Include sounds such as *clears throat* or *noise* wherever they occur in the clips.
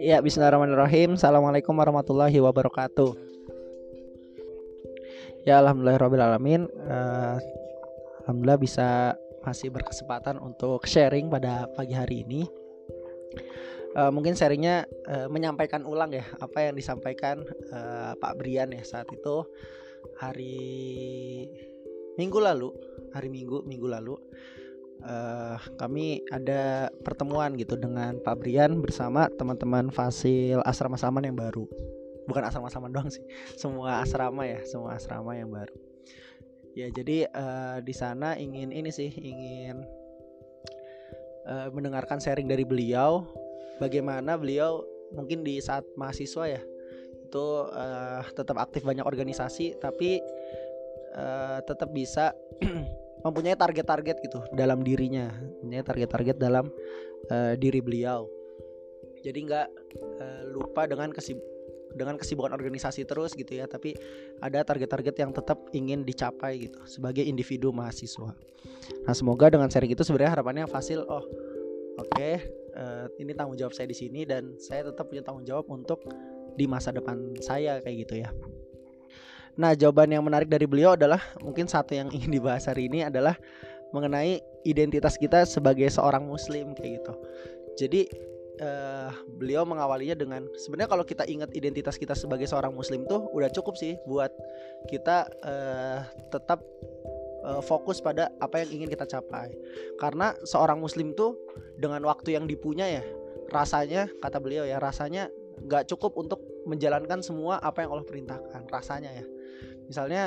Ya, bismillahirrahmanirrahim. Assalamualaikum warahmatullahi wabarakatuh. Ya, alhamdulillahirobbilalamin. Uh, alhamdulillah bisa masih berkesempatan untuk sharing pada pagi hari ini. Uh, mungkin sharingnya uh, menyampaikan ulang ya apa yang disampaikan uh, Pak Brian ya saat itu hari Minggu lalu, hari Minggu minggu lalu uh, kami ada pertemuan gitu dengan Pak Brian bersama teman-teman fasil asrama saman yang baru. Bukan asrama saman doang sih, semua asrama ya, semua asrama yang baru. Ya jadi uh, di sana ingin ini sih, ingin uh, mendengarkan sharing dari beliau, bagaimana beliau mungkin di saat mahasiswa ya itu uh, tetap aktif banyak organisasi, tapi uh, tetap bisa *clears throat* mempunyai target-target gitu dalam dirinya, mempunyai target-target dalam uh, diri beliau. Jadi nggak uh, lupa dengan kesib dengan kesibukan organisasi terus gitu ya, tapi ada target-target yang tetap ingin dicapai gitu sebagai individu mahasiswa. Nah semoga dengan sharing itu sebenarnya harapannya Fasil, oh oke okay, uh, ini tanggung jawab saya di sini dan saya tetap punya tanggung jawab untuk di masa depan saya kayak gitu ya. Nah, jawaban yang menarik dari beliau adalah mungkin satu yang ingin dibahas hari ini adalah mengenai identitas kita sebagai seorang muslim kayak gitu. Jadi uh, beliau mengawalinya dengan sebenarnya kalau kita ingat identitas kita sebagai seorang muslim tuh udah cukup sih buat kita uh, tetap uh, fokus pada apa yang ingin kita capai. Karena seorang muslim tuh dengan waktu yang dipunya ya rasanya kata beliau ya rasanya nggak cukup untuk menjalankan semua apa yang Allah perintahkan rasanya ya. Misalnya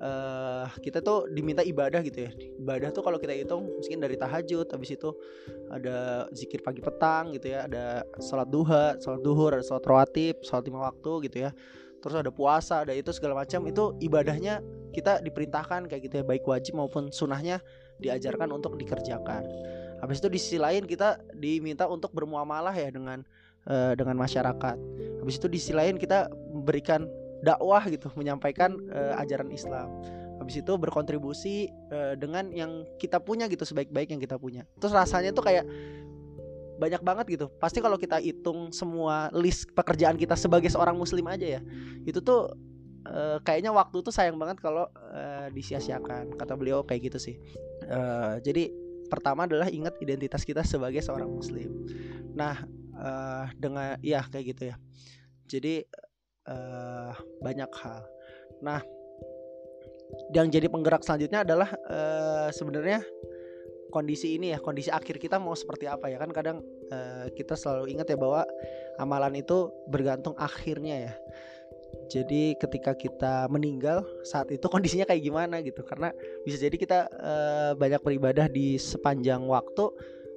uh, kita tuh diminta ibadah gitu ya. Ibadah tuh kalau kita hitung mungkin dari tahajud habis itu ada zikir pagi petang gitu ya ada sholat duha sholat duhur ada sholat rawatib sholat lima waktu gitu ya. Terus ada puasa ada itu segala macam itu ibadahnya kita diperintahkan kayak gitu ya baik wajib maupun sunnahnya diajarkan untuk dikerjakan. Habis itu di sisi lain kita diminta untuk bermuamalah ya dengan uh, dengan masyarakat. Habis itu di sisi lain kita memberikan dakwah gitu menyampaikan uh, ajaran Islam. Habis itu berkontribusi uh, dengan yang kita punya gitu sebaik-baik yang kita punya. Terus rasanya tuh kayak banyak banget gitu. Pasti kalau kita hitung semua list pekerjaan kita sebagai seorang muslim aja ya itu tuh uh, kayaknya waktu tuh sayang banget kalau uh, disia-siakan. Kata beliau kayak gitu sih. Uh, jadi pertama adalah ingat identitas kita sebagai seorang muslim. Nah uh, dengan ya kayak gitu ya jadi uh, banyak hal. Nah, yang jadi penggerak selanjutnya adalah uh, sebenarnya kondisi ini ya, kondisi akhir kita mau seperti apa ya kan kadang uh, kita selalu ingat ya bahwa amalan itu bergantung akhirnya ya. Jadi ketika kita meninggal saat itu kondisinya kayak gimana gitu karena bisa jadi kita uh, banyak beribadah di sepanjang waktu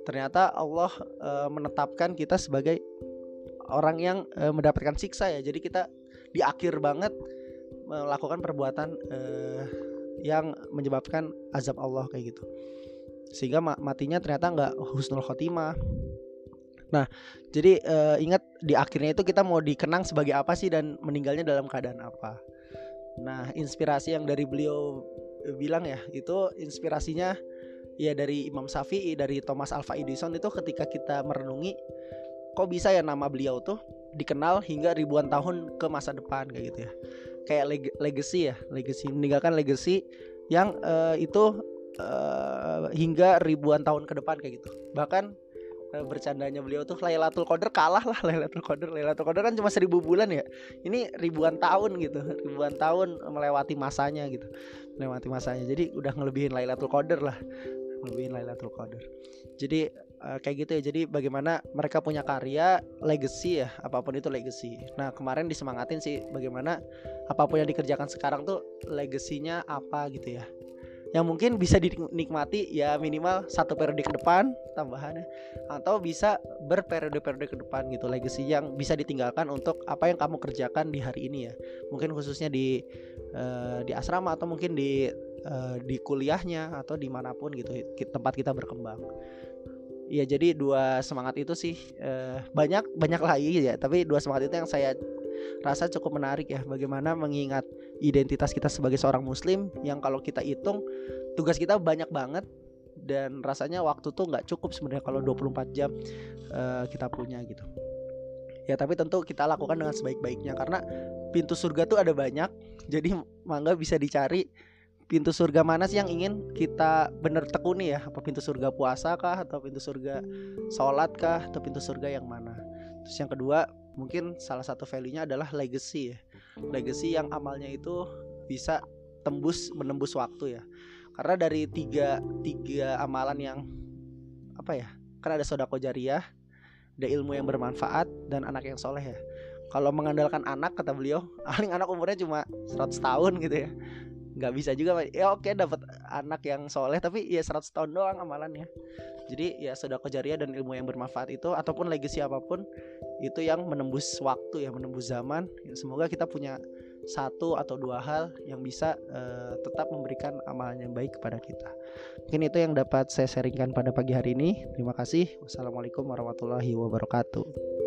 ternyata Allah uh, menetapkan kita sebagai orang yang uh, mendapatkan siksa ya. Jadi kita di akhir banget melakukan perbuatan uh, yang menyebabkan azab Allah kayak gitu. Sehingga matinya ternyata nggak husnul khotimah. Nah, jadi uh, ingat di akhirnya itu kita mau dikenang sebagai apa sih dan meninggalnya dalam keadaan apa. Nah, inspirasi yang dari beliau bilang ya, itu inspirasinya ya dari Imam Syafi'i, dari Thomas Alva Edison itu ketika kita merenungi kok bisa ya nama beliau tuh dikenal hingga ribuan tahun ke masa depan kayak gitu ya. Kayak leg legacy ya legacy meninggalkan legacy yang uh, itu uh, hingga ribuan tahun ke depan kayak gitu. Bahkan uh, bercandanya beliau tuh Lailatul Qadar kalah lah Lailatul Qadar. Lailatul Qadar kan cuma seribu bulan ya. Ini ribuan tahun gitu ribuan tahun melewati masanya gitu melewati masanya. Jadi udah ngelebihin Lailatul Qadar lah ngelebihin Lailatul Qadar jadi uh, kayak gitu ya. Jadi bagaimana mereka punya karya legacy ya apa pun itu legacy. Nah kemarin disemangatin sih bagaimana apa pun yang dikerjakan sekarang tuh legasinya apa gitu ya yang mungkin bisa dinikmati ya minimal satu periode ke depan tambahannya atau bisa berperiode-periode ke depan gitu legacy yang bisa ditinggalkan untuk apa yang kamu kerjakan di hari ini ya. Mungkin khususnya di uh, di asrama atau mungkin di uh, di kuliahnya atau di mana pun gitu tempat kita berkembang. Iya jadi dua semangat itu sih uh, banyak banyak lagi ya tapi dua semangat itu yang saya rasa cukup menarik ya bagaimana mengingat identitas kita sebagai seorang muslim yang kalau kita hitung tugas kita banyak banget dan rasanya waktu tuh nggak cukup sebenarnya kalau 24 jam uh, kita punya gitu. Ya tapi tentu kita lakukan dengan sebaik-baiknya karena pintu surga tuh ada banyak jadi mangga bisa dicari pintu surga mana sih yang ingin kita bener tekuni ya? Apa pintu surga puasa kah atau pintu surga sholat kah atau pintu surga yang mana? Terus yang kedua mungkin salah satu value-nya adalah legacy ya. Legacy yang amalnya itu bisa tembus menembus waktu ya. Karena dari tiga tiga amalan yang apa ya kan ada sodako jariah ada ilmu yang bermanfaat dan anak yang soleh ya. Kalau mengandalkan anak kata beliau *laughs* paling anak umurnya cuma 100 tahun gitu ya nggak bisa juga ya oke dapat anak yang soleh tapi ya 100 tahun doang amalannya jadi ya sudah jariah dan ilmu yang bermanfaat itu ataupun legacy apa pun itu yang menembus waktu ya menembus zaman. Ya, semoga kita punya satu atau dua hal yang bisa uh, tetap memberikan amalan yang baik kepada kita. Mungkin itu yang dapat saya sharingkan pada pagi hari ini. Terima kasih. Wassalamualaikum warahmatullahi wabarakatuh